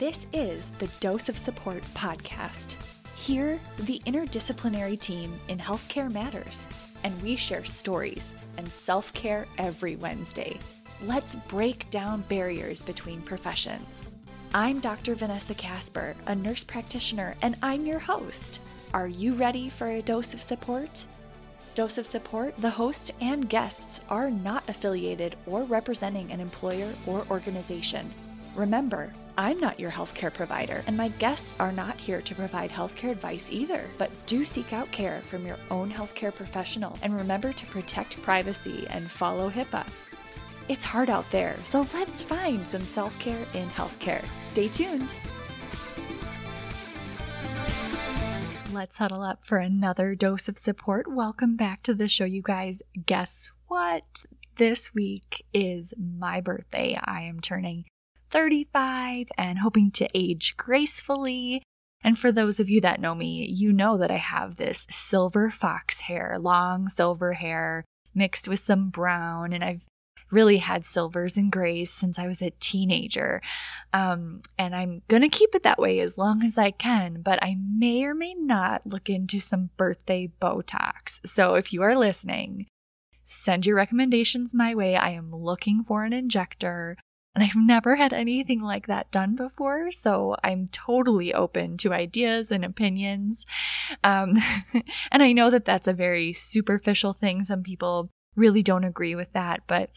This is the Dose of Support podcast. Here, the interdisciplinary team in Healthcare Matters, and we share stories and self care every Wednesday. Let's break down barriers between professions. I'm Dr. Vanessa Casper, a nurse practitioner, and I'm your host. Are you ready for a dose of support? Dose of Support, the host and guests are not affiliated or representing an employer or organization. Remember, I'm not your healthcare provider, and my guests are not here to provide healthcare advice either. But do seek out care from your own healthcare professional and remember to protect privacy and follow HIPAA. It's hard out there, so let's find some self care in healthcare. Stay tuned. Let's huddle up for another dose of support. Welcome back to the show, you guys. Guess what? This week is my birthday. I am turning 35 and hoping to age gracefully. And for those of you that know me, you know that I have this silver fox hair, long silver hair mixed with some brown, and I've really had silvers and grays since I was a teenager. Um, and I'm going to keep it that way as long as I can, but I may or may not look into some birthday Botox. So if you are listening, send your recommendations my way. I am looking for an injector. And I've never had anything like that done before, so I'm totally open to ideas and opinions. Um, and I know that that's a very superficial thing. Some people really don't agree with that, but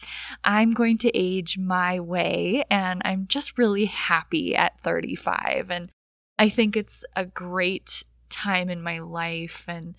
I'm going to age my way and I'm just really happy at 35. And I think it's a great time in my life. And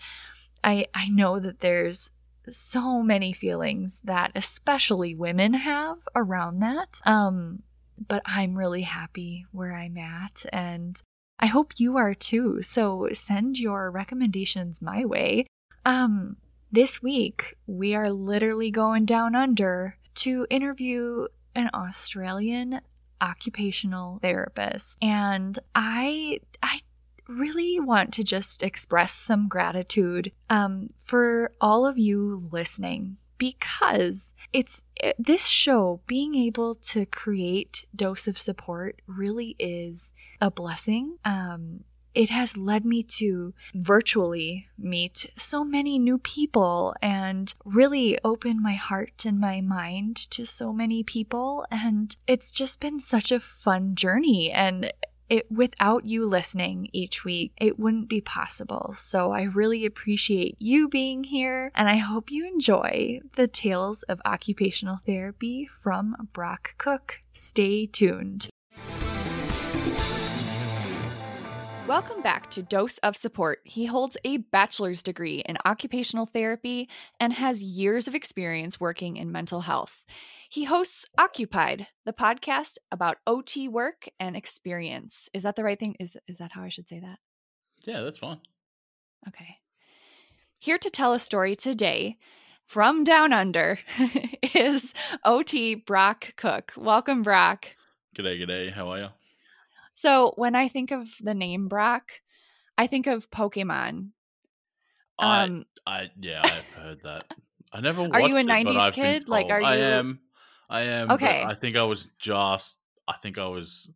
I, I know that there's so many feelings that especially women have around that. Um, but I'm really happy where I'm at and I hope you are too. So send your recommendations my way. Um, this week, we are literally going down under to interview an Australian occupational therapist. And I I really want to just express some gratitude um, for all of you listening because it's it, this show being able to create dose of support really is a blessing um, it has led me to virtually meet so many new people and really open my heart and my mind to so many people. And it's just been such a fun journey. And it without you listening each week it wouldn't be possible so i really appreciate you being here and i hope you enjoy the tales of occupational therapy from brock cook stay tuned Welcome back to Dose of Support. He holds a bachelor's degree in occupational therapy and has years of experience working in mental health. He hosts Occupied, the podcast about OT work and experience. Is that the right thing? Is is that how I should say that? Yeah, that's fine. Okay. Here to tell a story today from down under is OT Brock Cook. Welcome, Brock. G'day, g'day. How are you? So when I think of the name Brock, I think of Pokemon. Um, I, I, yeah, I've heard that. I never. Are you a it, '90s kid? Like, are you? I am. I am. Okay. I think I was just. I think I was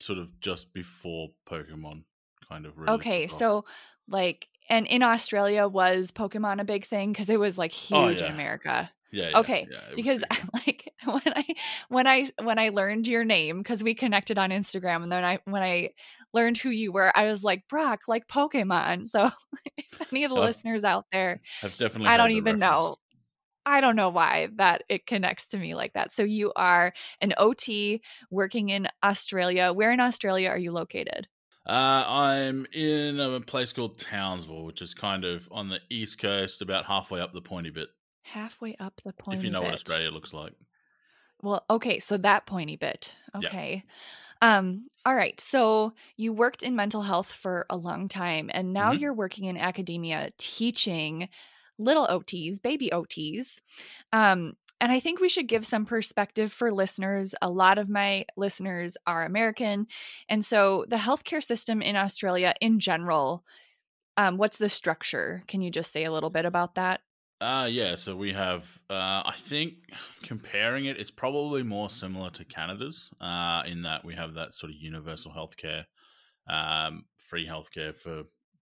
sort of just before Pokemon, kind of. Really okay, so like, and in Australia was Pokemon a big thing because it was like oh, huge oh, yeah. in America. Yeah. yeah okay. Yeah, because like when I when I when I learned your name because we connected on Instagram and then I when I learned who you were, I was like Brock, like Pokemon. So if any of the oh, listeners out there, I've definitely I don't even know. I don't know why that it connects to me like that. So you are an OT working in Australia. Where in Australia are you located? Uh, I'm in a place called Townsville, which is kind of on the east coast, about halfway up the pointy bit halfway up the pointy If you know bit. what Australia looks like. Well, okay, so that pointy bit. Okay. Um all right. So you worked in mental health for a long time and now Mhm. you're working in academia teaching little OTs, baby OTs. Um and I think we should give some perspective for listeners. A lot of my listeners are American. And so the healthcare system in Australia in general, um, what's the structure? Can you just say a little bit about that? Uh yeah, so we have uh I think comparing it, it's probably more similar to Canada's, uh, in that we have that sort of universal healthcare, um, free healthcare for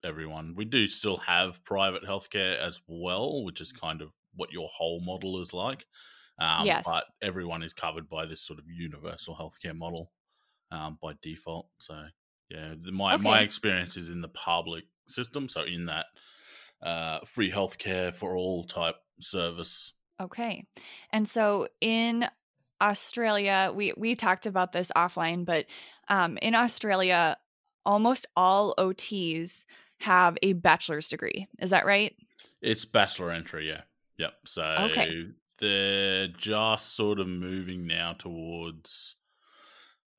everyone. We do still have private healthcare as well, which is kind of what your whole model is like. Um, Yes. but everyone is covered by this sort of universal healthcare model um, by default. So yeah, the, my my experience is in the public system. So in that uh, free healthcare for all type service. Okay. And so in Australia, we we talked about this offline, but um, in Australia, almost all OTs have a bachelor's degree. Is that right? It's bachelor entry, yeah. Yep. So Okay. they're just sort of moving now towards,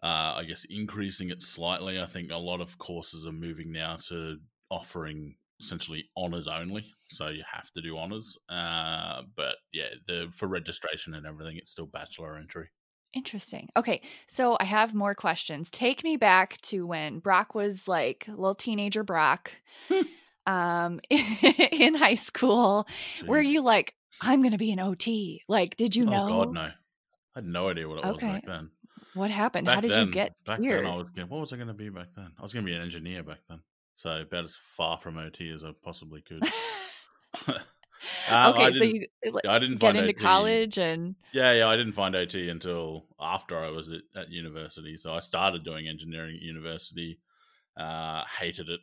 uh, I guess, increasing it slightly. I think a lot of courses are moving now to offering essentially honors only. So you have to do honors. Uh, but yeah, the for registration and everything, it's still bachelor entry. Interesting. Okay, so I have more questions. Take me back to when Brock was like little teenager Brock, um, in high school. Were you like, I'm gonna be an OT? Like, did you know? Oh know God, no! I had no idea what it was Okay. back then. what happened? How did then, you get back here? then, I was. What was I going to be back then? I was going to be an engineer back then. So about as far from OT as I possibly could. Um, okay, so you I didn't get into OT. college and Yeah, yeah, I didn't find OT until after I was at, at university. So I started doing engineering at university. Uh, hated it.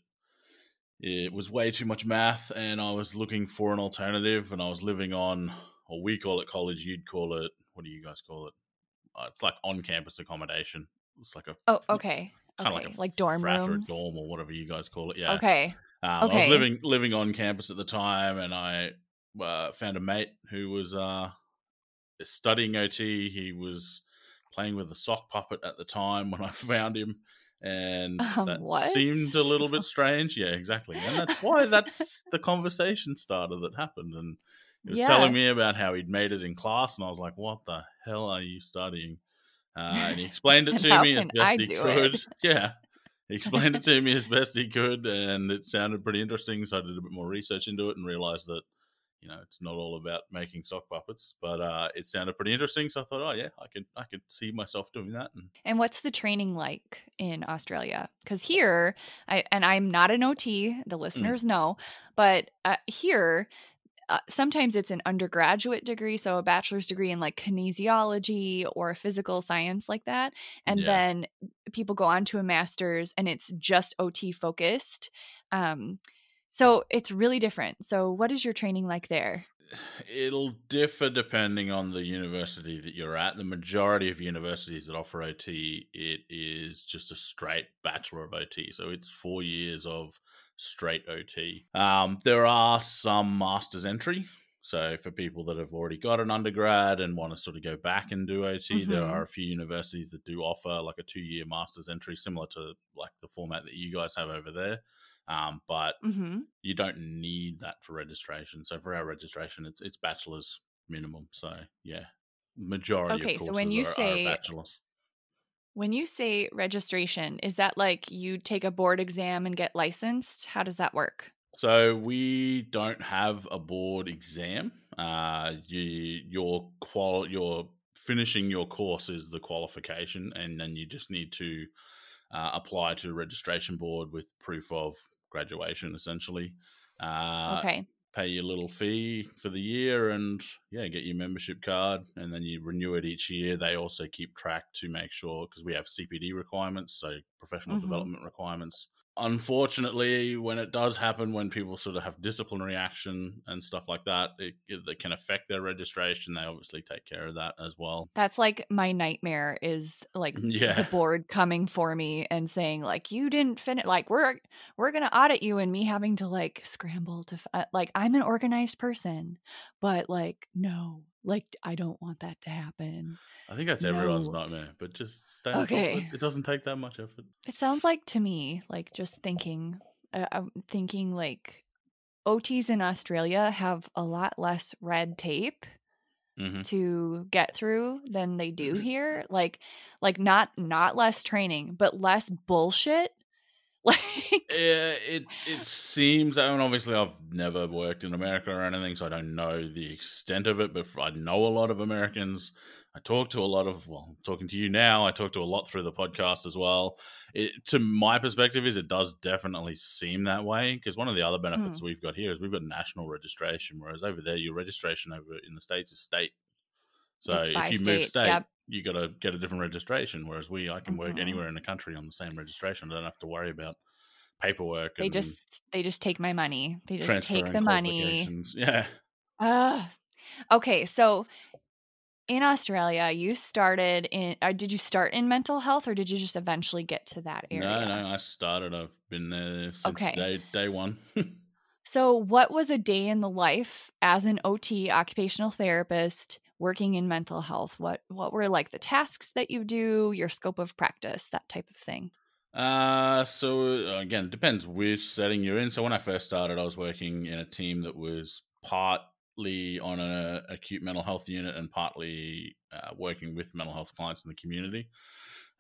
It was way too much math, and I was looking for an alternative. And I was living on, or we call it college. You'd call it. What do you guys call it? Uh, it's like on-campus accommodation. It's like a oh, okay, kind okay, of like like, dorm frat or rooms. dorm or whatever you guys call it. Yeah. Okay, Um, I was living living on campus at the time, and I uh, found a mate who was uh, studying OT. He was playing with a sock puppet at the time when I found him, and Um, that what? seemed a little bit strange. Yeah, exactly, and that's why that's the conversation starter that happened. And he was Yeah. telling me about how he'd made it in class, and I was like, "What the hell are you studying?" Uh, and he explained it to me as best I he could. it? Yeah. He explained it to me as best he could, and it sounded pretty interesting. So I did a bit more research into it and realized that, you know, it's not all about making sock puppets, but uh, it sounded pretty interesting. So I thought, oh yeah, I could, I could see myself doing that. And And what's the training like in Australia? Because here, I and I'm not an OT. Mm. The listeners know, but uh, here, uh, sometimes it's an undergraduate degree, so a bachelor's degree in like kinesiology or physical science, like that, and Yeah. then people go on to a master's, and it's just OT focused. Um, so it's really different. So, what is your training like there? it'll differ depending on the university that you're at. The majority of universities that offer OT, it is just a straight Bachelor of OT. So it's four years of straight OT. Um, there are some master's entry. So for people that have already got an undergrad and want to sort of go back and do OT, there Mhm. are a few universities that do offer like a two year master's entry, similar to like the format that you guys have over there. Um, but hmm you don't need that for registration. So for our registration, it's it's bachelor's minimum. So yeah, majority Okay, of so when you are, say- are bachelor's. When you say registration, is that like you take a board exam and get licensed? How does that work? So we don't have a board exam. Uh, you your qual your finishing your course is the qualification, and then you just need to uh, apply to a registration board with proof of graduation, essentially. Uh, okay. pay your little fee for the year and yeah get your membership card and then you renew it each year they also keep track to make sure because we have cpd requirements so professional Mhm. development requirements unfortunately when it does happen when people sort of have disciplinary action and stuff like that it, it can affect their registration they obviously take care of that as well That's like my nightmare is like yeah. the board coming for me and saying like you didn't finish like we're we're to audit you and me having to like scramble to f- uh, like I'm an organized person but like no like I don't want that to happen. i think that's everyone's No. nightmare but just stay on top of Okay. it. doesn't take that much effort It sounds like to me like just thinking uh, I'm thinking like OTs in Australia have a lot less red tape hmm to get through than they do here like like not not less training but less bullshit Like, yeah, it it seems. I mean, obviously, I've never worked in America or anything, so I don't know the extent of it. But I know a lot of Americans. I talk to a lot of. Well, talking to you now, I talk to a lot through the podcast as well. It, to my perspective, is it does definitely seem that way because one of the other benefits mm. we've got here is we've got national registration, whereas over there, your registration over in the states is state. So if you state, move state, yep you got to get a different registration. Whereas we, I can work mm-hmm. anywhere in the country on the same registration. I don't have to worry about paperwork. They just they just take my money. They just take the money. Yeah. Uh, okay, so in Australia, you started in. Uh, did you start in mental health, or did you just eventually get to that area? No, no, I started. I've been there since okay. day day one. so, what was a day in the life as an OT occupational therapist working in mental health? What what were like the tasks that you do, your scope of practice, that type of thing? Uh so again, depends which setting you're in. So when I first started, I was working in a team that was partly on an acute mental health unit and partly uh, working with mental health clients in the community.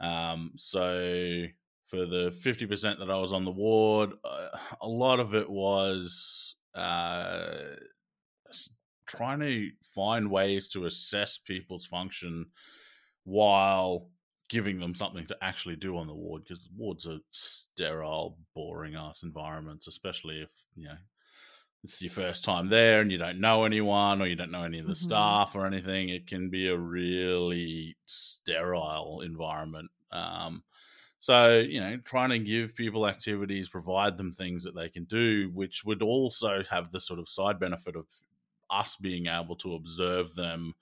Um, so for the 50% that I was on the ward, uh, a lot of it was uh, trying to find ways to assess people's function while giving them something to actually do on the ward because wards are sterile, boring ass environments, especially if you know it's your first time there and you don't know anyone or you don't know any of the mm-hmm. staff or anything. It can be a really sterile environment. Um, so, you know, trying to give people activities, provide them things that they can do, which would also have the sort of side benefit of us being able to observe them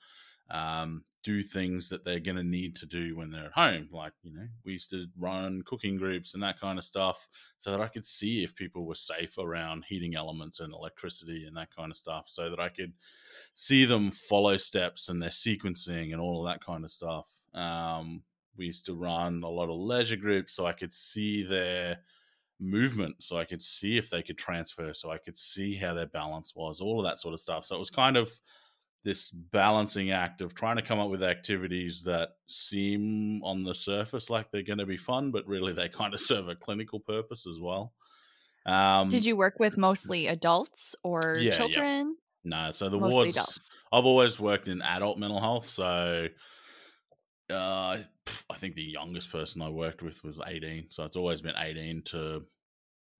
um, do things that they're going to need to do when they're at home. Like, you know, we used to run cooking groups and that kind of stuff so that I could see if people were safe around heating elements and electricity and that kind of stuff so that I could see them follow steps and their sequencing and all of that kind of stuff. Um, we used to run a lot of leisure groups so I could see their movement so I could see if they could transfer, so I could see how their balance was, all of that sort of stuff. So it was kind of this balancing act of trying to come up with activities that seem on the surface like they're going to be fun, but really they kind of serve a clinical purpose as well. Um, Did you work with mostly adults or yeah, children? Yeah. No, so the mostly wards. Adults. I've always worked in adult mental health, so uh, I think the youngest person I worked with was 18. So it's always been 18 to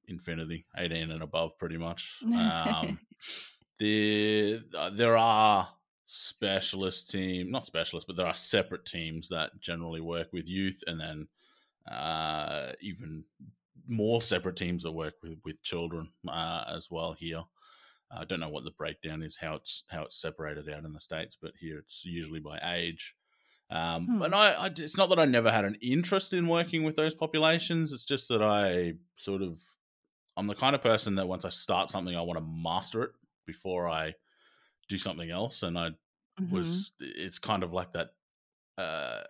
infinity, 18 and above, pretty much. Um, the, uh, there are specialist team, not specialist, but there are separate teams that generally work with youth, and then uh, even more separate teams that work with with children uh, as well here. I don't know what the breakdown is, how it's how it's separated out in the states, but here it's usually by age. Um, hmm. And I, I, it's not that I never had an interest in working with those populations. It's just that I sort of, I'm the kind of person that once I start something, I want to master it before I do something else. And I mm-hmm. was, it's kind of like that uh,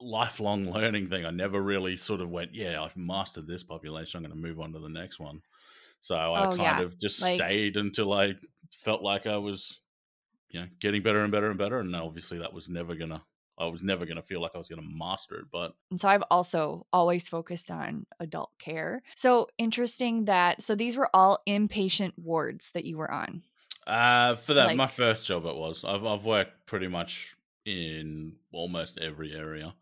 lifelong learning thing. I never really sort of went, yeah, I've mastered this population. I'm going to move on to the next one. So I oh, kind yeah. of just like, stayed until I felt like I was, you know, getting better and better and better. And obviously that was never going to I was never going to feel like I was going to master it. But and so I've also always focused on adult care. So interesting that so these were all inpatient wards that you were on. Uh, for that, like, my first job it was. I've I've worked pretty much in almost every area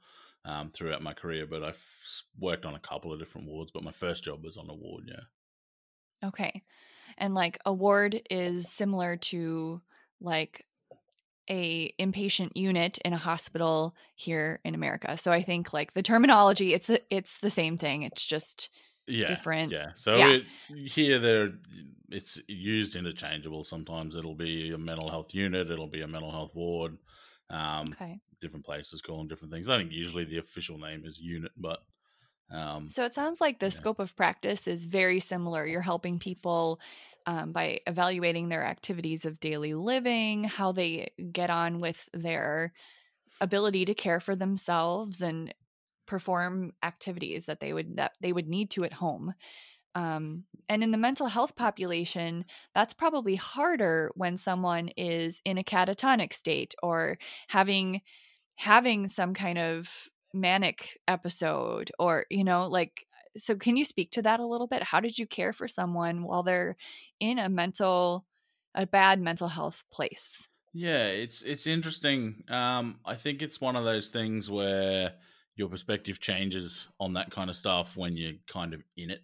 um, throughout my career, but I've worked on a couple of different wards. But my first job was on a ward, yeah. Okay, and like a ward is similar to like a inpatient unit in a hospital here in America. So I think like the terminology it's it's the same thing. It's just yeah, different. Yeah. So yeah. It, here there it's used interchangeable. Sometimes it'll be a mental health unit, it'll be a mental health ward. Um, okay. different places call them different things. I think usually the official name is unit, but um, so it sounds like the yeah. scope of practice is very similar. You're helping people um, by evaluating their activities of daily living, how they get on with their ability to care for themselves and perform activities that they would that they would need to at home. Um, and in the mental health population, that's probably harder when someone is in a catatonic state or having having some kind of manic episode or you know like so can you speak to that a little bit? How did you care for someone while they're in a mental a bad mental health place? Yeah, it's it's interesting. Um, I think it's one of those things where your perspective changes on that kind of stuff when you're kind of in it.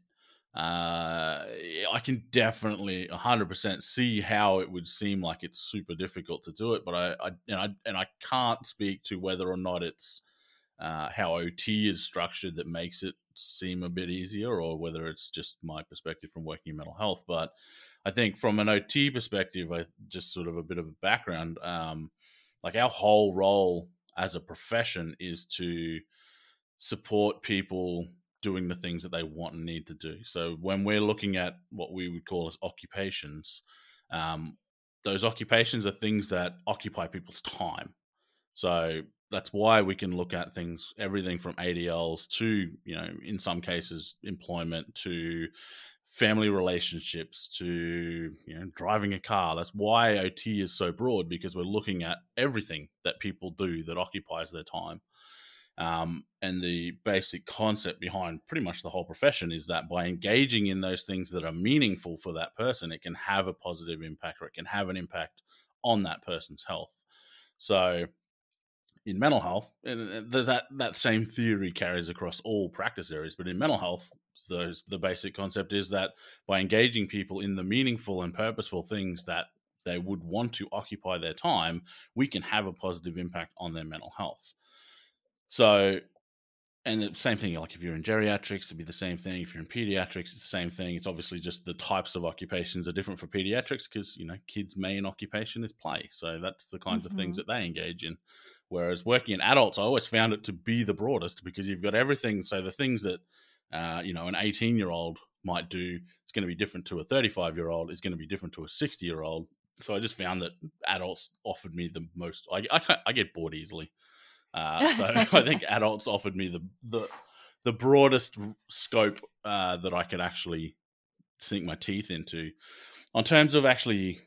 Uh, I can definitely 100% see how it would seem like it's super difficult to do it, but I, I and I and I can't speak to whether or not it's uh, how OT is structured that makes it seem a bit easier, or whether it's just my perspective from working in mental health. But I think from an OT perspective, I just sort of a bit of a background. Um, like our whole role as a profession is to support people doing the things that they want and need to do. So when we're looking at what we would call as occupations, um, those occupations are things that occupy people's time. So that's why we can look at things everything from ADLs to you know in some cases employment to family relationships to you know driving a car. That's why ot is so broad because we're looking at everything that people do that occupies their time. Um, and the basic concept behind pretty much the whole profession is that by engaging in those things that are meaningful for that person it can have a positive impact or it can have an impact on that person's health. So in mental health, and that that same theory carries across all practice areas. But in mental health, those the basic concept is that by engaging people in the meaningful and purposeful things that they would want to occupy their time, we can have a positive impact on their mental health. So, and the same thing, like if you're in geriatrics, it'd be the same thing. If you're in pediatrics, it's the same thing. It's obviously just the types of occupations are different for pediatrics because, you know, kids' main occupation is play. So that's the kinds mm-hmm. of things mm-hmm. that they engage in. Whereas working in adults, I always found it to be the broadest because you've got everything. So the things that uh, you know an 18 year old might do, it's going to be different to a 35 year old. It's going to be different to a 60 year old. So I just found that adults offered me the most. I I, I get bored easily, uh, so I think adults offered me the the the broadest scope uh, that I could actually sink my teeth into. On terms of actually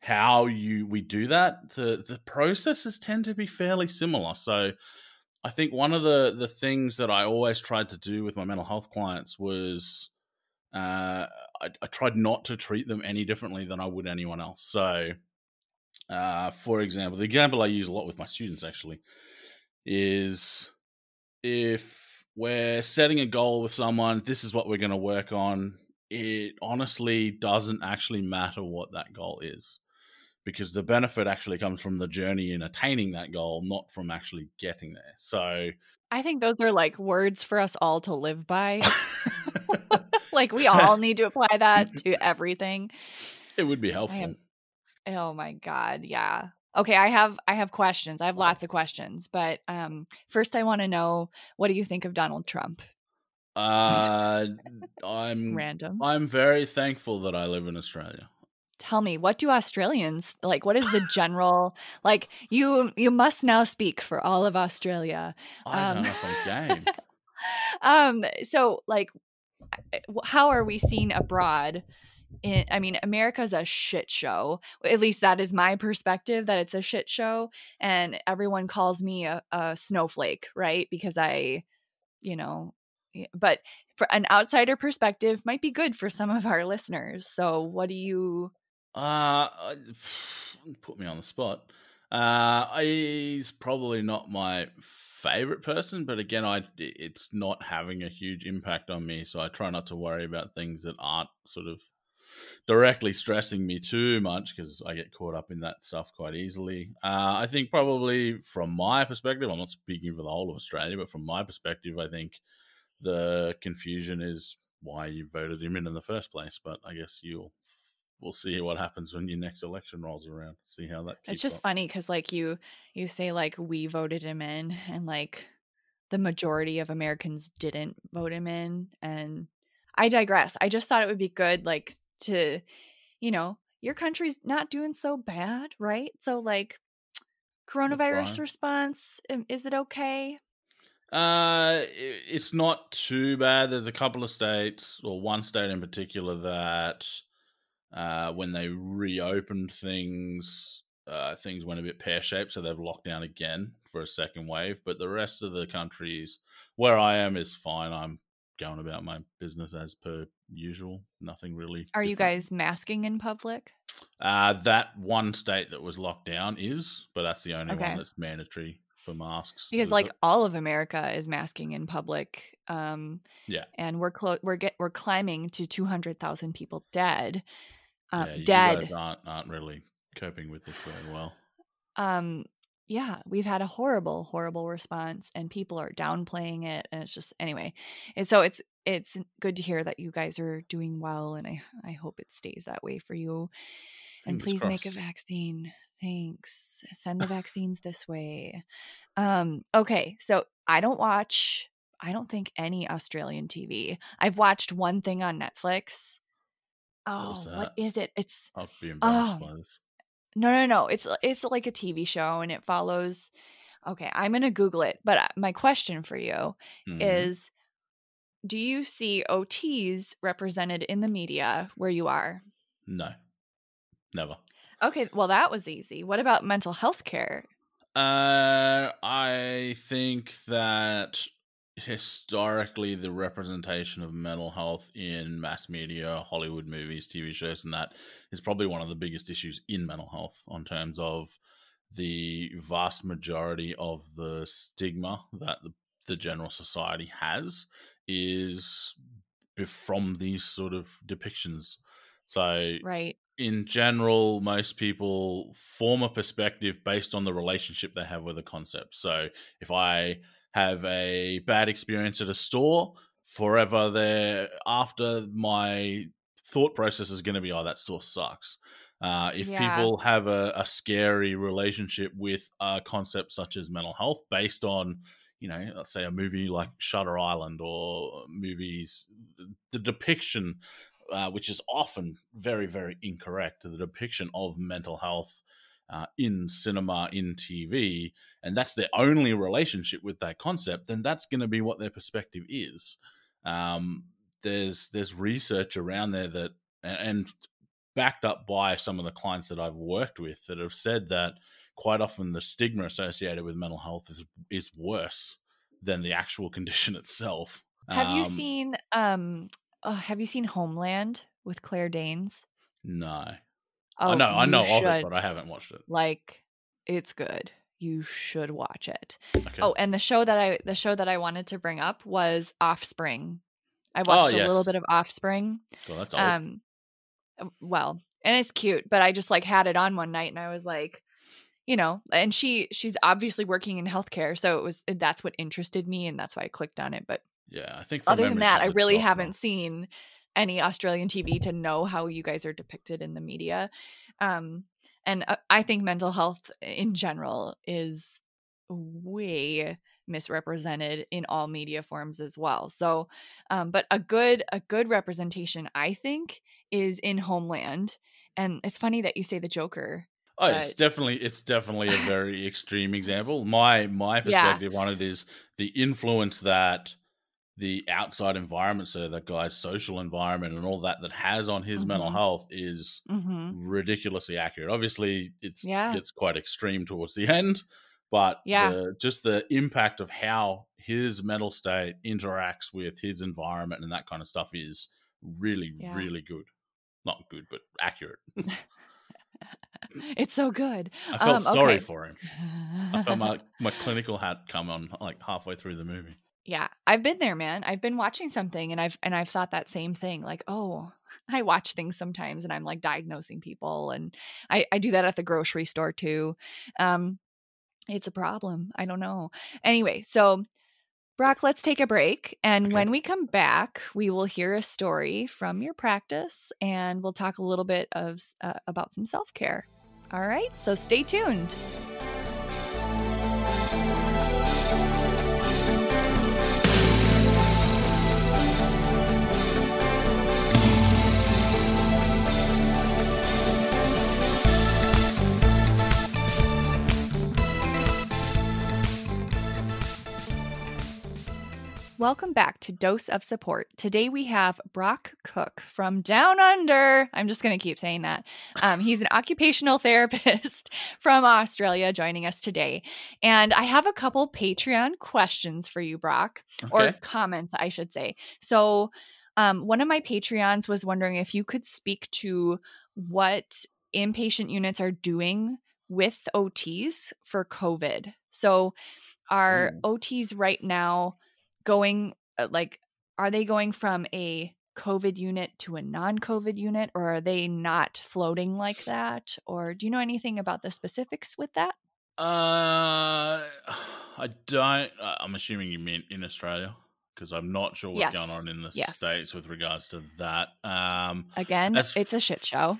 how you we do that, the the processes tend to be fairly similar. So I think one of the the things that I always tried to do with my mental health clients was uh, I, I, tried not to treat them any differently than I would anyone else. So, uh, for example, the example I use a lot with my students actually is if we're setting a goal with someone, this is what we're going to work on. It honestly doesn't actually matter what that goal is because the benefit actually comes from the journey in attaining that goal, not from actually getting there. So I think those are like words for us all to live by. like we all need to apply that to everything. It would be helpful. Am, oh my god, yeah. Okay, I have I have questions. I have lots of questions, but um first I want to know what do you think of Donald Trump? Uh I'm random. I'm very thankful that I live in Australia tell me what do australians like what is the general like you you must now speak for all of australia I um, um so like how are we seen abroad in, I mean, America's a shit show. At least that is my perspective that it's a shit show. And everyone calls me a, a snowflake, right? Because I, you know, but for an outsider perspective might be good for some of our listeners. So what do you uh, put me on the spot. Uh, he's probably not my favorite person, but again, I it's not having a huge impact on me, so I try not to worry about things that aren't sort of directly stressing me too much because I get caught up in that stuff quite easily. Uh, I think probably from my perspective, I'm not speaking for the whole of Australia, but from my perspective, I think the confusion is why you voted him in in the first place. But I guess you'll we'll see what happens when your next election rolls around. See how that. It's just up. funny because like you you say like we voted him in, and like the majority of Americans didn't vote him in, and I digress. I just thought it would be good like to, you know, your country's not doing so bad, right? So like coronavirus response is it okay uh it's not too bad there's a couple of states or one state in particular that uh, when they reopened things, uh, things went a bit pear shaped, so they've locked down again for a second wave. But the rest of the countries, where I am, is fine. I'm going about my business as per usual. Nothing really. Are you guys masking in public? Uh, that one state that was locked down is, but that's the only Okay. one that's mandatory for masks. Because There's like a- all of America is masking in public. Um, Yeah. and we're close. We're get we're climbing to two hundred thousand people dead. Um, yeah, you dead. guys aren't aren't really coping with this very well. um yeah we've had a horrible horrible response and people are downplaying it and it's just anyway. And so it's it's good to hear that you guys are doing well and i i hope it stays that way for you. And Fingers please make a vaccine. Thanks. Send the vaccines this way. Um okay so i don't watch i don't think any australian tv i've watched one thing on netflix oh what that? is it it's I'll be embarrassed Oh. by this. no, no, no. It's it's like a TV show and it follows. Okay, I'm gonna Google it. But uh, my question for you Mhm. is: Do you see OTs represented in the media where you are? no, never. Okay, well that was easy. What about mental health care? Uh, I think that historically the representation of mental health in mass media, Hollywood movies, TV shows, and that is probably one of the biggest issues in mental health on terms of the vast majority of the stigma that the, the general society has is from these sort of depictions. So Right. in general, most people form a perspective based on the relationship they have with a concept. So if I have a bad experience at a store, forever there after my thought process is going to be, oh, that store sucks. Uh, if Yeah. people have a, a scary relationship with a concept such as mental health based on, you know, let's say a movie like Shutter Island or movies, the depiction uh, which is often very, very incorrect, the depiction of mental health uh, in cinema, in TV, and that's their only relationship with that concept, then that's going to be what their perspective is. Um, there's there's research around there that and, backed up by some of the clients that I've worked with that have said that quite often the stigma associated with mental health is is worse than the actual condition itself. Have you Um, seen um? Oh, have you seen Homeland with Claire Danes? No. Oh, no, I know, I know of it, but I haven't watched it. like it's good. You should watch it. Okay. Oh, and the show that I the show that I wanted to bring up was Offspring. I watched a little Oh, bit of Offspring. well, that's old. Um well, and it's cute, but I just like had it on one night and I was like, you know, and she she's obviously working in healthcare, so it was that's what interested me and that's why I clicked on it, but yeah, I think. other than that, I really haven't seen any Australian TV to know how you guys are depicted in the media. Um, and uh, I think mental health in general is way misrepresented in all media forms as well. So, um, but a good a good representation, I think, is in Homeland. And it's funny that you say the Joker. Oh, it's definitely it's definitely a very extreme example. My my Yeah. perspective on it is the influence that the outside environment, so that guy's social environment and all that that has on his mental Mhm. health is hmm ridiculously accurate. Obviously, it's Yeah. it's quite extreme towards the end, but Yeah. the, just the impact of how his mental state interacts with his environment and that kind of stuff is really, Yeah. really good. Not good, but accurate. It's so good. I felt Um, sorry okay. for him. I felt my, my clinical hat come on like halfway through the movie. Yeah i've been there man. I've been watching something and i've and i've thought that same thing like oh i watch things sometimes and i'm like diagnosing people and i i do that at the grocery store too. Um it's a problem i don't know. Anyway so brock let's take a break and Okay. when we come back we will hear a story from your practice and we'll talk a little bit of uh, about some self-care. All right so stay tuned Welcome back to Dose of Support. Today we have Brock Cook from Down Under. I'm just going to keep saying that. Um, he's an occupational therapist from Australia joining us today. And I have a couple Patreon questions for you, Brock, okay. or comments, I should say. So, um, one of my Patreons was wondering if you could speak to what inpatient units are doing with OTs for COVID. So, are mm. OTs right now? Going uh, like are they going from a covid unit to a non-covid unit or are they not floating like that or do you know anything about the specifics with that uh i don't uh, i'm assuming you mean in australia because i'm not sure what's yes. going on in the yes. states with regards to that um again as, it's a shit show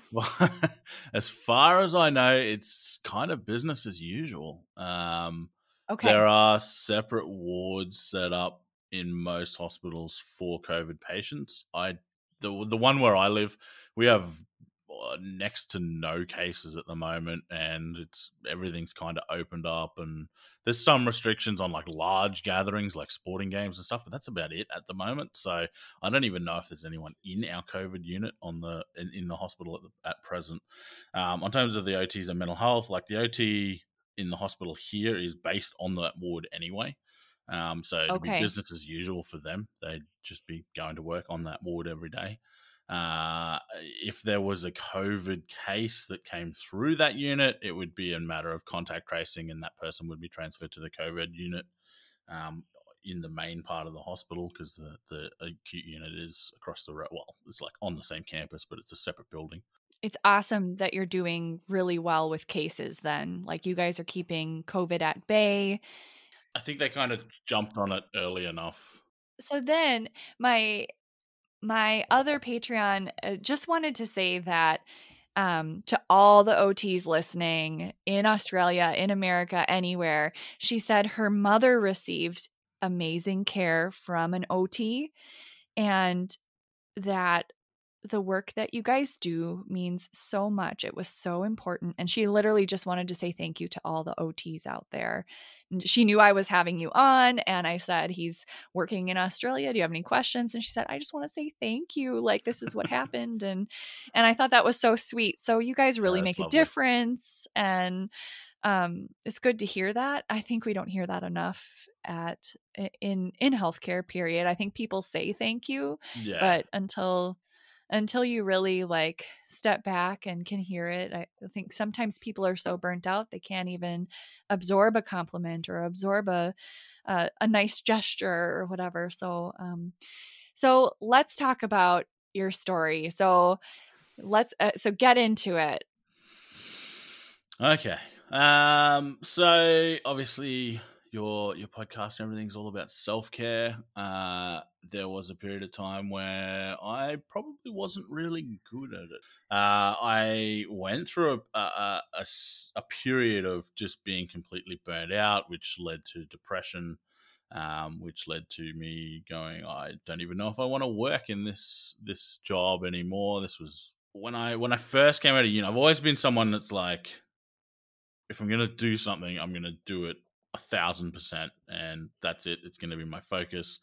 as far as i know it's kind of business as usual um Okay. There are separate wards set up in most hospitals for COVID patients. I the the one where I live, we have uh, next to no cases at the moment, and it's everything's kind of opened up, and there's some restrictions on like large gatherings, like sporting games and stuff, but that's about it at the moment. So I don't even know if there's anyone in our COVID unit on the in, in the hospital at, the, at present. Um, on terms of the OTs and mental health, like the OT in the hospital here is based on that ward anyway. Um, so it'd okay. Be business as usual for them. They'd just be going to work on that ward every day. Uh, if there was a COVID case that came through that unit, it would be a matter of contact tracing, and that person would be transferred to the COVID unit um, in the main part of the hospital because the, the acute unit is across the road. Well, it's like on the same campus, but it's a separate building. It's awesome that you're doing really well with cases, then. Like, you guys are keeping COVID at bay I think they kind of jumped on it early enough. So then my my other Patreon uh, just wanted to say that um, to all the OTs listening in Australia, in America, anywhere, she said her mother received amazing care from an OT and that the work that you guys do means so much. It was so important. And she literally just wanted to say thank you to all the OTs out there. She knew I was having you on. And I said, He's working in Australia. Do you have any questions? And she said, I just want to say thank you. Like, this is what happened. And, and I thought that was so sweet. So you guys really make lovely. a difference. And, um, it's good to hear that. I think we don't hear that enough at in in healthcare period i think people say thank you yeah. but until until you really like step back and can hear it I, think sometimes people are so burnt out they can't even absorb a compliment or absorb a a, a nice gesture or whatever so um so let's talk about your story so let's uh, so get into it. Okay um so obviously your your podcast and everything's all about self care. Uh, there was a period of time where I probably wasn't really good at it. Uh, I went through a, a, a, a, period of just being completely burnt out, which led to depression, um, which led to me going, I don't even know if I want to work in this this job anymore. This was when I when I first came out of uni. I've always been someone that's like, if I'm gonna do something, I'm gonna do it a thousand percent, and that's it. It's going to be my focus.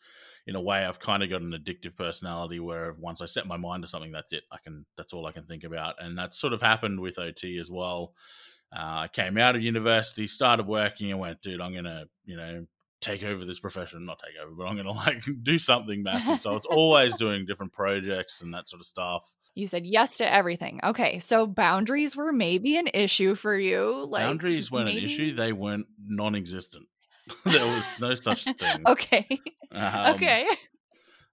In a way, I've kind of got an addictive personality where once I set my mind to something, that's it. I can. That's all I can think about, and that sort of happened with OT as well. Uh, I came out of university, started working, and went, dude, I'm gonna, you know, take over this profession. Not take over, but I'm gonna like do something massive. So it's always doing different projects and that sort of stuff. You said yes to everything. Okay, so boundaries were maybe an issue for you. Like boundaries weren't maybe? an issue; they weren't non-existent. there was no such thing. okay. Um, okay.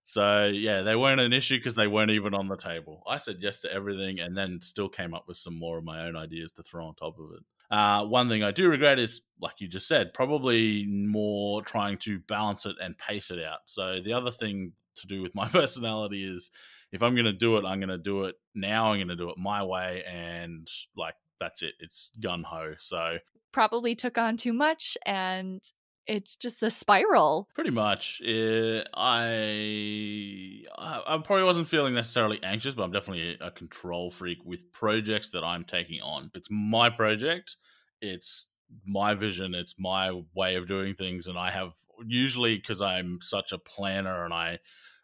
So yeah, they weren't an issue because they weren't even on the table. I said yes to everything, and then still came up with some more of my own ideas to throw on top of it. Uh, one thing I do regret is, like you just said, probably more trying to balance it and pace it out. So the other thing to do with my personality is if I'm going to do it, I'm going to do it now. I'm going to do it my way. And like, that's it. It's gun ho. So probably took on too much and it's just a spiral. Pretty much. Uh, I I probably wasn't feeling necessarily anxious, but I'm definitely a control freak with projects that I'm taking on. It's my project, it's my vision, it's my way of doing things, and I have usually because I'm such a planner and I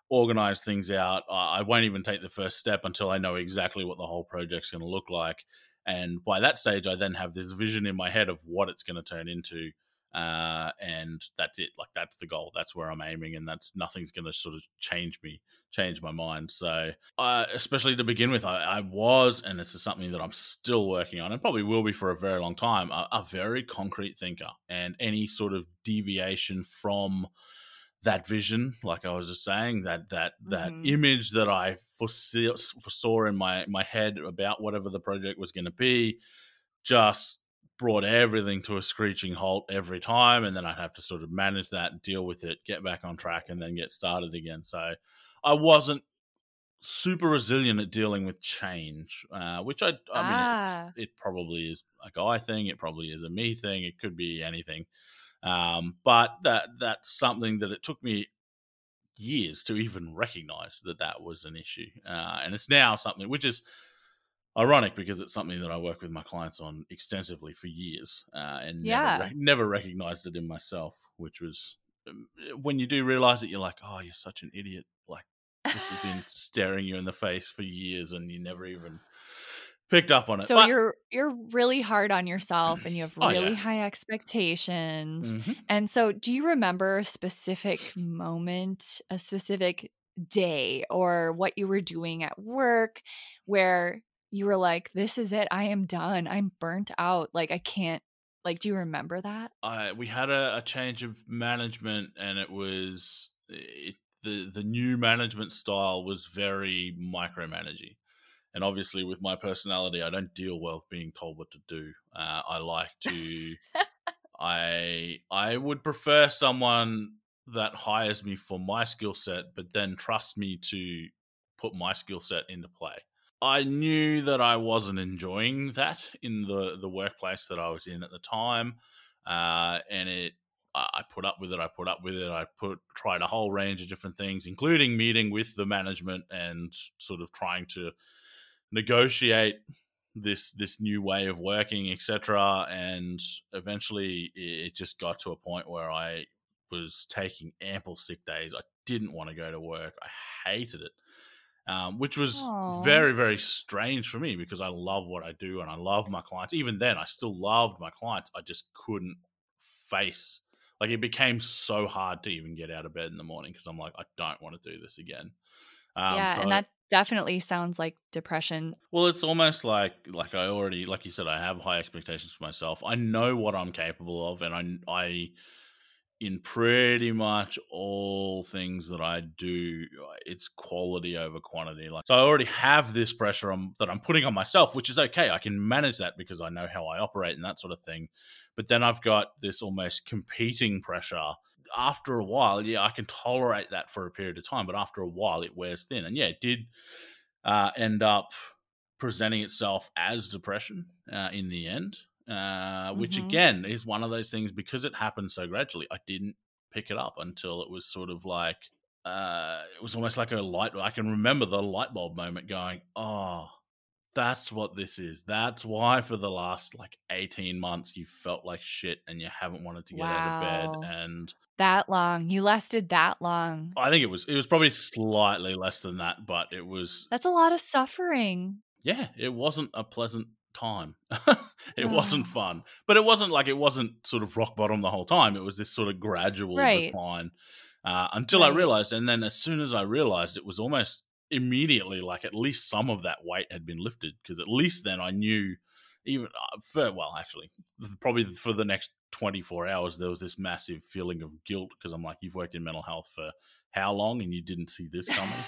organize things out. I won't even take the first step until I know exactly what the whole project's going to look like. And by that stage, I then have this vision in my head of what it's going to turn into. Uh, and that's it. Like that's the goal. That's where I'm aiming, and that's nothing's going to sort of change me, change my mind. So, uh, especially to begin with, I, I, was, and this is something that I'm still working on, and probably will be for a very long time. A, a very concrete thinker, and any sort of deviation from that vision, like I was just saying, that that that mm-hmm. image that I foresaw, foresaw in my my head about whatever the project was going to be, just brought everything to a screeching halt every time, and then I'd have to sort of manage that, deal with it, get back on track, and then get started again. So I wasn't super resilient at dealing with change, uh, which I I ah. mean it, it probably is a guy thing, it probably is a me thing, it could be anything. Um, but that that's something that it took me years to even recognize that that was an issue, uh, and it's now something which is ironic because it's something that I work with my clients on extensively for years, uh, and yeah. never, never recognized it in myself, which was um, when you do realize it, you're like, oh, you're such an idiot. Like this has been staring you in the face for years, and you never even picked up on it. So but, you're you're really hard on yourself and you have really oh, yeah. high expectations. Mm-hmm. And so do you remember a specific moment, a specific day or what you were doing at work where you were like this is it. I am done. I'm burnt out. Like I can't like do you remember that? I we had a, a change of management and it was it, the the new management style was very micromanaging and obviously with my personality i don't deal well with being told what to do uh, i like to i i would prefer someone that hires me for my skill set but then trusts me to put my skill set into play i knew that i wasn't enjoying that in the the workplace that i was in at the time uh, and it I put up with it. I put up with it. I put tried a whole range of different things, including meeting with the management and sort of trying to negotiate this this new way of working, etc. And eventually, it just got to a point where I was taking ample sick days. I didn't want to go to work. I hated it. Um, which was Aww. very, very strange for me because I love what I do and I love my clients. Even then, I still loved my clients. I just couldn't face like it became so hard to even get out of bed in the morning because I'm like, I don't want to do this again. Um, yeah, so and that definitely sounds like depression. Well, it's almost like like I already like you said I have high expectations for myself. I know what I'm capable of and I I in pretty much all things that I do it's quality over quantity. Like so I already have this pressure on, that I'm putting on myself, which is okay. I can manage that because I know how I operate and that sort of thing. But then I've got this almost competing pressure after a while, yeah, I can tolerate that for a period of time, but after a while, it wears thin. And yeah, it did uh, end up presenting itself as depression uh, in the end, uh, which mm-hmm. again is one of those things because it happened so gradually. I didn't pick it up until it was sort of like uh, it was almost like a light. I can remember the light bulb moment going, oh that's what this is. That's why for the last like 18 months you felt like shit and you haven't wanted to get wow. out of bed and that long. You lasted that long. I think it was it was probably slightly less than that, but it was That's a lot of suffering. Yeah, it wasn't a pleasant time. it oh. wasn't fun. But it wasn't like it wasn't sort of rock bottom the whole time. It was this sort of gradual right. decline. Uh, until right. I realized, and then as soon as I realized, it was almost immediately like at least some of that weight had been lifted because at least then I knew even uh, for well actually probably for the next 24 hours there was this massive feeling of guilt because I'm like you've worked in mental health for how long and you didn't see this coming?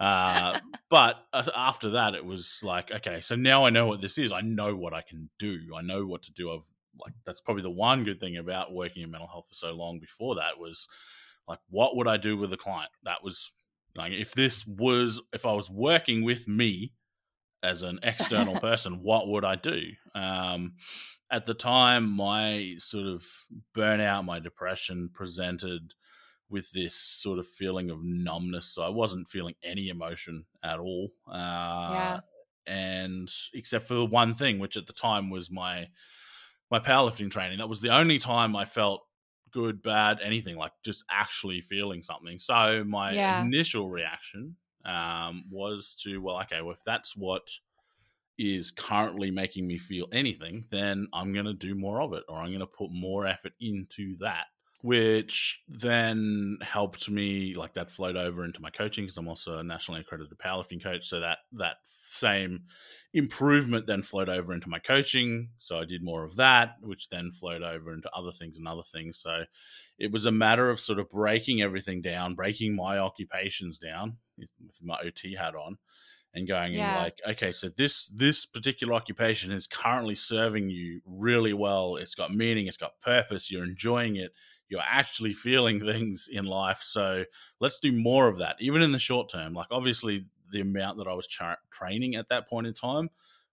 Uh, but after that it was like okay so now I know what this is. I know what I can do. I know what to do. I've like that's probably the one good thing about working in mental health for so long before that was like what would I do with a client? That was like if this was if I was working with me as an external person, what would I do? Um, at the time, my sort of burnout, my depression presented with this sort of feeling of numbness. So I wasn't feeling any emotion at all. Uh, yeah. And except for the one thing, which at the time was my my powerlifting training. That was the only time I felt good, bad, anything like just actually feeling something. So my Yeah. initial reaction um, was to, well, okay, well, if that's what is currently making me feel anything, then I'm going to do more of it or I'm going to put more effort into that. Which then helped me, like that flowed over into my coaching because I'm also a nationally accredited powerlifting coach. So that that same improvement then flowed over into my coaching. So I did more of that, which then flowed over into other things and other things. So it was a matter of sort of breaking everything down, breaking my occupations down with my OT hat on, and going Yeah. in like, okay, so this this particular occupation is currently serving you really well. It's got meaning, it's got purpose, you're enjoying it, you're actually feeling things in life. So let's do more of that, even in the short term. Like obviously the amount that I was tra- training at that point in time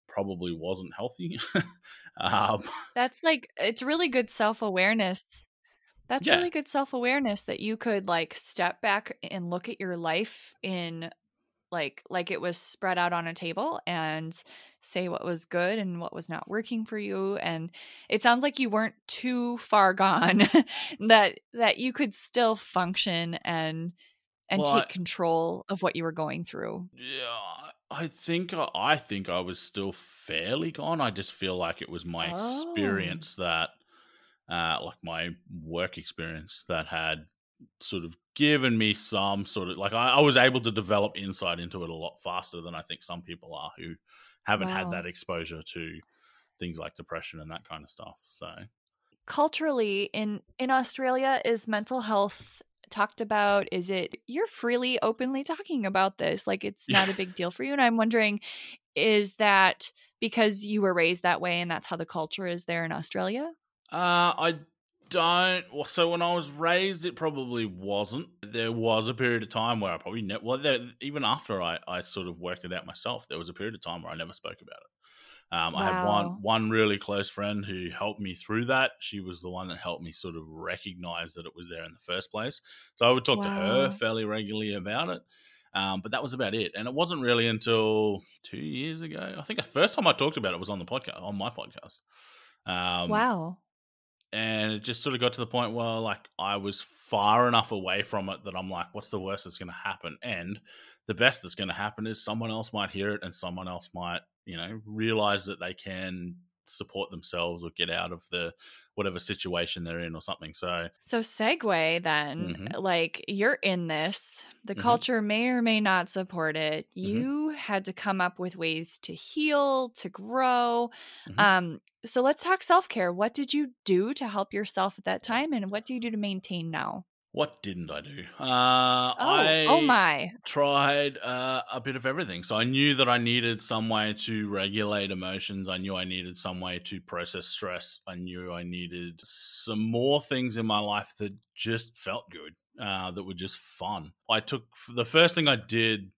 probably wasn't healthy. um, That's like it's really good self-awareness. That's Yeah. really good self-awareness that you could like step back and look at your life in like like it was spread out on a table and say what was good and what was not working for you and it sounds like you weren't too far gone that that you could still function and and Well, take I- control of what you were going through. Yeah, I think I, I think I was still fairly gone. I just feel like it was my Oh. experience that, uh, like my work experience that had sort of given me some sort of like I, I was able to develop insight into it a lot faster than I think some people are who haven't had that exposure to things like depression and that kind of stuff. So culturally in in Australia is mental health talked about is it you're freely openly talking about this like it's not a big deal for you and I'm wondering is that because you were raised that way and that's how the culture is there in Australia? Uh, I don't. Well, so when I was raised, it probably wasn't. There was a period of time where I probably ne- well, there, even after I, I sort of worked it out myself, there was a period of time where I never spoke about it. Um, I had one one really close friend who helped me through that. She was the one that helped me sort of recognize that it was there in the first place. So I would talk to her fairly regularly about it. Um, but that was about it. And it wasn't really until two years ago. I think the first time I talked about it was on the podcast, on my podcast. Um, wow. and it just sort of got to the point where like I was far enough away from it that I'm like, what's the worst that's going to happen? And the best that's going to happen is someone else might hear it and someone else might, you know, realize that they can support themselves or get out of the whatever situation they're in or something. So So segue then, Mhm. like you're in this, the Mhm. culture may or may not support it. Mhm. You had to come up with ways to heal, to grow. Mhm. Um so let's talk self-care. What did you do to help yourself at that time and what do you do to maintain now? What didn't I do? Uh, Oh, I oh my. tried uh, a bit of everything. So I knew that I needed some way to regulate emotions. I knew I needed some way to process stress. I knew I needed some more things in my life that just felt good, uh, that were just fun. I took the first thing I did.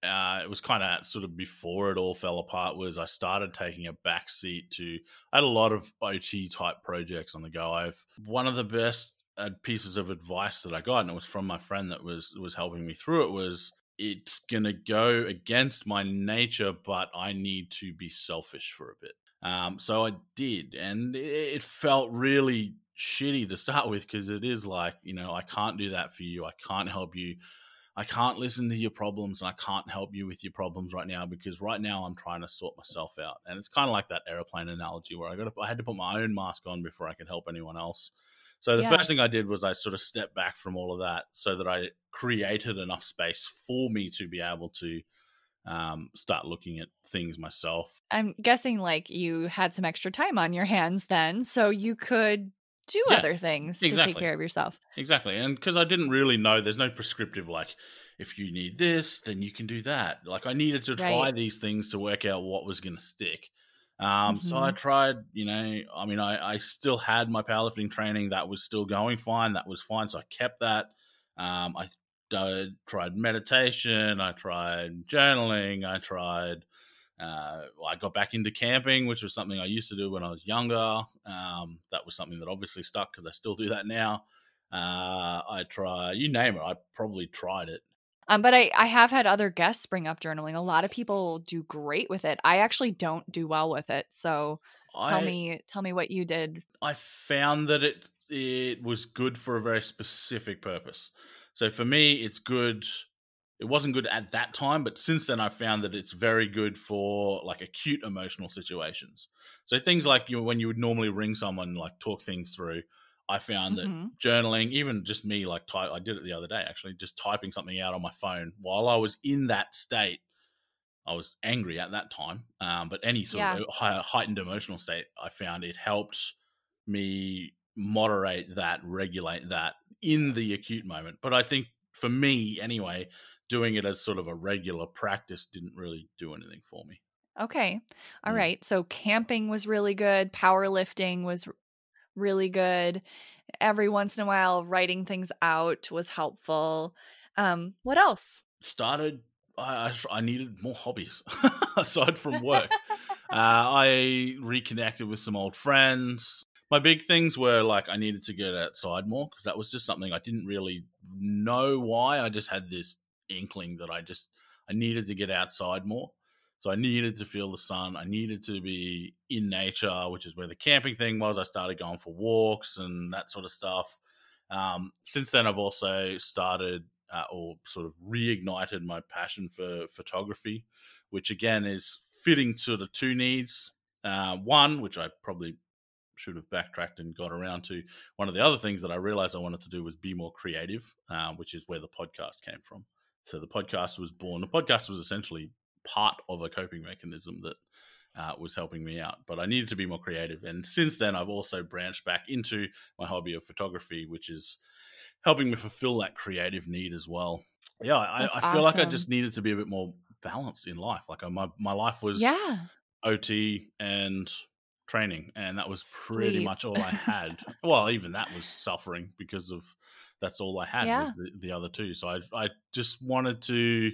Uh, it was kind of sort of before it all fell apart. Was I started taking a back seat to. I had a lot of OT type projects on the go. I've one of the best uh, pieces of advice that I got, and it was from my friend that was was helping me through it. Was it's gonna go against my nature, but I need to be selfish for a bit. Um, so I did, and it, it felt really shitty to start with because it is like you know I can't do that for you. I can't help you. I can't listen to your problems and I can't help you with your problems right now because right now I'm trying to sort myself out. And it's kind of like that airplane analogy where I got to, I had to put my own mask on before I could help anyone else. So the Yeah. first thing I did was I sort of stepped back from all of that so that I created enough space for me to be able to um, start looking at things myself. I'm guessing like you had some extra time on your hands then so you could do Yeah, other things to take care of yourself. Exactly. And because I didn't really know, there's no prescriptive like, if you need this, then you can do that. Like I needed to try Right. these things to work out what was going to stick. Um, So I tried, you know, I mean, I, I still had my powerlifting training that was still going fine. That was fine. So I kept that. Um, I uh, tried meditation. I tried journaling. I tried, uh, I got back into camping, which was something I used to do when I was younger. Um, that was something that obviously stuck because I still do that now. Uh, I try, you name it, I probably tried it. Um, but I, I have had other guests bring up journaling. A lot of people do great with it. I actually don't do well with it. So Tell me, tell me what you did. I found that it it was good for a very specific purpose. So for me, it's good. It wasn't good at that time, but since then, I found that it's very good for like acute emotional situations. So things like you when you would normally ring someone, like talk things through. I found mm-hmm. that journaling, even just me, like type, I did it the other day actually, just typing something out on my phone while I was in that state. I was angry at that time, um, but any sort yeah. of heightened emotional state, I found it helped me moderate that, regulate that in the acute moment. But I think for me, anyway, doing it as sort of a regular practice didn't really do anything for me. Okay. all mm. right. So camping was really good. Powerlifting was really good. Every once in a while, writing things out was helpful. Um, what else? Started. I, I needed more hobbies aside from work. uh, I reconnected with some old friends. My big things were like I needed to get outside more because that was just something I didn't really know why. I just had this inkling that I just I needed to get outside more. So I needed to feel the sun. I needed to be in nature, which is where the camping thing was. I started going for walks and that sort of stuff. Um, since then, I've also started uh, or sort of reignited my passion for photography, which again is fitting to the two needs. Uh, one, which I probably should have backtracked and got around to. One of the other things that I realized I wanted to do was be more creative, uh, which is where the podcast came from. So the podcast was born. The podcast was essentially part of a coping mechanism that uh, was helping me out. But I needed to be more creative. And since then, I've also branched back into my hobby of photography, which is helping me fulfill that creative need as well. Yeah, I, I feel awesome. like I just needed to be a bit more balanced in life. Like uh, my my life was yeah. OT and training, and that was pretty Sleep. much all I had. well, even that was suffering because of that's all I had yeah. was the, the other two. So I I just wanted to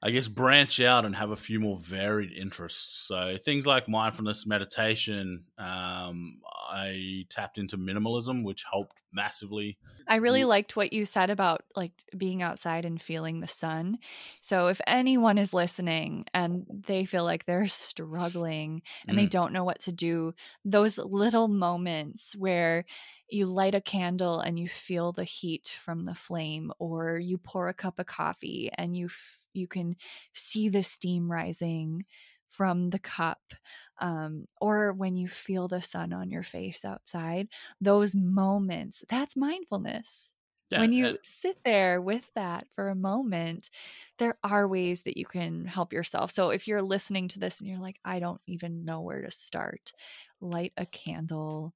I guess, branch out and have a few more varied interests. So things like mindfulness, meditation. Um, I tapped into minimalism, which helped massively. I really liked what you said about like being outside and feeling the sun. So if anyone is listening and they feel like they're struggling and mm. they don't know what to do, those little moments where you light a candle and you feel the heat from the flame or you pour a cup of coffee and you you can see the steam rising from the cup um, or when you feel the sun on your face outside those moments that's mindfulness. Yeah, when you sit there with that for a moment there are ways that you can help yourself. So if you're listening to this and you're like i don't even know where to start light a candle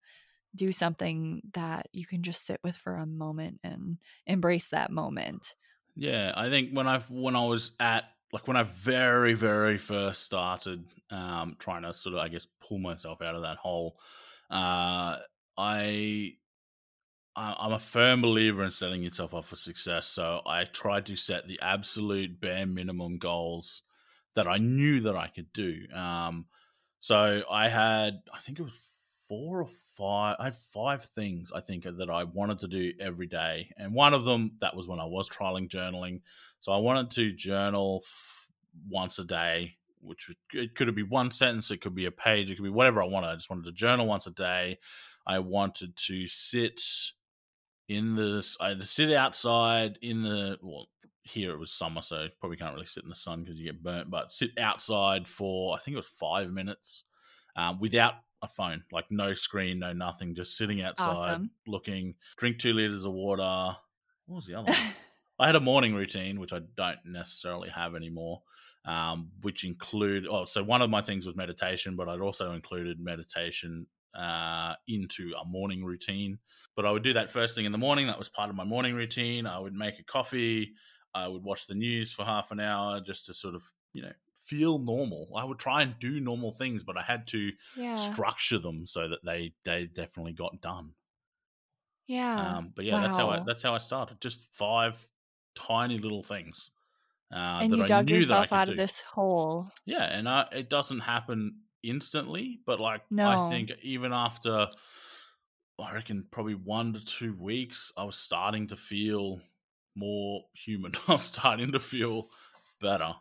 do something that you can just sit with for a moment and embrace that moment yeah, I think when I when I was at like when I very very first started um, trying to sort of I guess pull myself out of that hole, uh, I I'm a firm believer in setting yourself up for success. So I tried to set the absolute bare minimum goals that I knew that I could do. Um, so I had, I think it was four or five. I had five things I think that I wanted to do every day, and one of them that was when I was trialing journaling. So I wanted to journal f- once a day, which it could be one sentence, it could be a page, it could be whatever I wanted. I just wanted to journal once a day. I wanted to sit in this. I had to sit outside in the well. Here it was summer, so probably can't really sit in the sun because you get burnt. But sit outside for I think it was five minutes um, without a phone, like no screen, no nothing, just sitting outside awesome. looking, drink two liters of water. What was the other one? I had a morning routine, which I don't necessarily have anymore, um, which include, oh, so one of my things was meditation, but I'd also included meditation uh, into a morning routine. But I would do that first thing in the morning. That was part of my morning routine. I would make a coffee. I would watch the news for half an hour just to sort of, you know, feel normal. I would try and do normal things, but I had to yeah. structure them so that they they definitely got done. Yeah. Um, but yeah, wow. that's how I that's how I started. Just five tiny little things. Uh, and you dug yourself out do. of this hole. Yeah, and I, it doesn't happen instantly, but like no. I think even after I reckon probably one to two weeks, I was starting to feel more human. I was starting to feel better.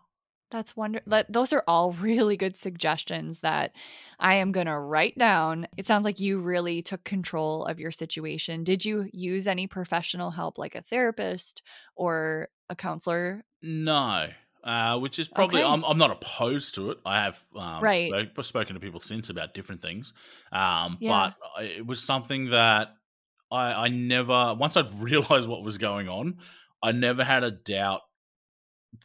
That's wonder that those are all really good suggestions that I am going to write down. It sounds like you really took control of your situation. Did you use any professional help like a therapist or a counselor? No. Uh, which is probably Okay. I'm, I'm not opposed to it. I have um, Right. spoke, spoken to people since about different things, um, Yeah. but it was something that I, I never once I realized what was going on, I never had a doubt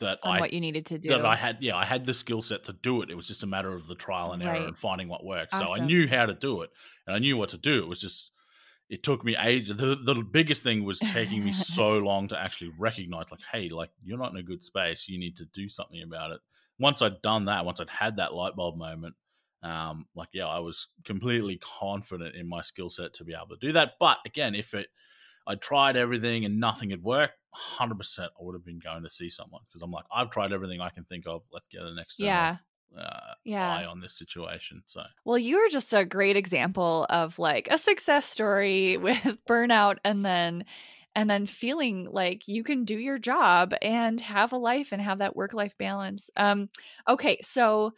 that I what you needed to do. that I had yeah I had the skill set to do it. It was just a matter of the trial and error Right. and finding what worked. So I knew how to do it and I knew what to do. It was just it took me ages. The, the biggest thing was taking me so long to actually recognize, like, hey, like you're not in a good space. You need to do something about it. Once I'd done that, once I'd had that light bulb moment, um, like yeah, I was completely confident in my skill set to be able to do that. But again, if it, I tried everything and nothing had worked, hundred percent, I would have been going to see someone because I'm like, I've tried everything I can think of. Let's get an external yeah. uh, Yeah. eye on this situation. So Well, you are just a great example of like a success story with burnout and then and then feeling like you can do your job and have a life and have that work life balance. Um okay, so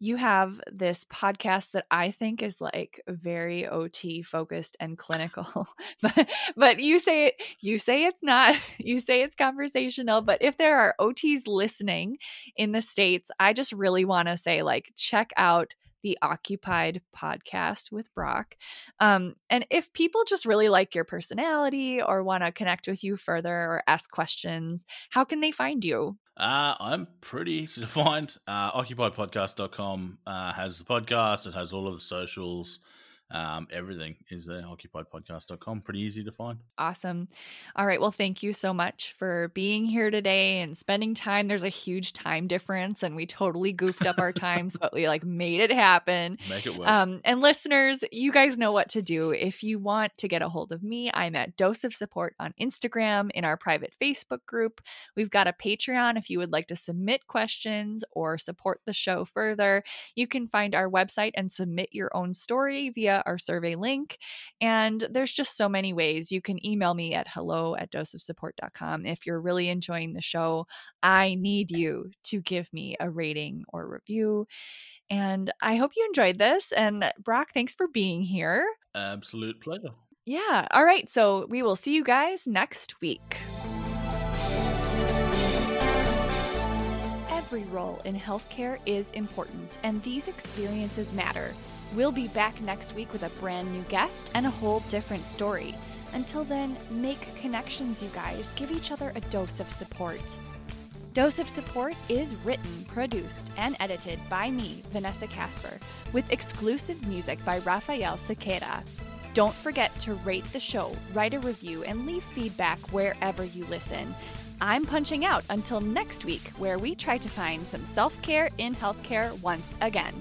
you have this podcast that I think is like very OT focused and clinical. but but you say it you say it's not. You say it's conversational, but if there are OTs listening in the states, I just really want to say like check out the Occupied podcast with Brock. Um, and if people just really like your personality or want to connect with you further or ask questions, how can they find you? Uh, I'm pretty easy to find. Uh, OccupiedPodcast.com uh, has the podcast. It has all of the socials. Um, everything is there. OccupiedPodcast.com. Pretty easy to find. Awesome. All right. Well, thank you so much for being here today and spending time. There's a huge time difference, and we totally goofed up our times, but we like made it happen. Make it work. Um, and listeners, you guys know what to do. If you want to get a hold of me, I'm at Dose of Support on Instagram in our private Facebook group. We've got a Patreon if you would like to submit questions or support the show further. You can find our website and submit your own story via our survey link. And there's just so many ways. You can email me at hello at doseofsupport.com. If you're really enjoying the show, I need you to give me a rating or review. And I hope you enjoyed this. And Brock, thanks for being here. Absolute pleasure. Yeah. All right. So we will see you guys next week. Every role in healthcare is important, and these experiences matter. We'll be back next week with a brand new guest and a whole different story. Until then, make connections, you guys. Give each other a dose of support. Dose of Support is written, produced, and edited by me, Vanessa Casper, with exclusive music by Rafael Sequeira. Don't forget to rate the show, write a review, and leave feedback wherever you listen. I'm punching out until next week, where we try to find some self care in healthcare once again.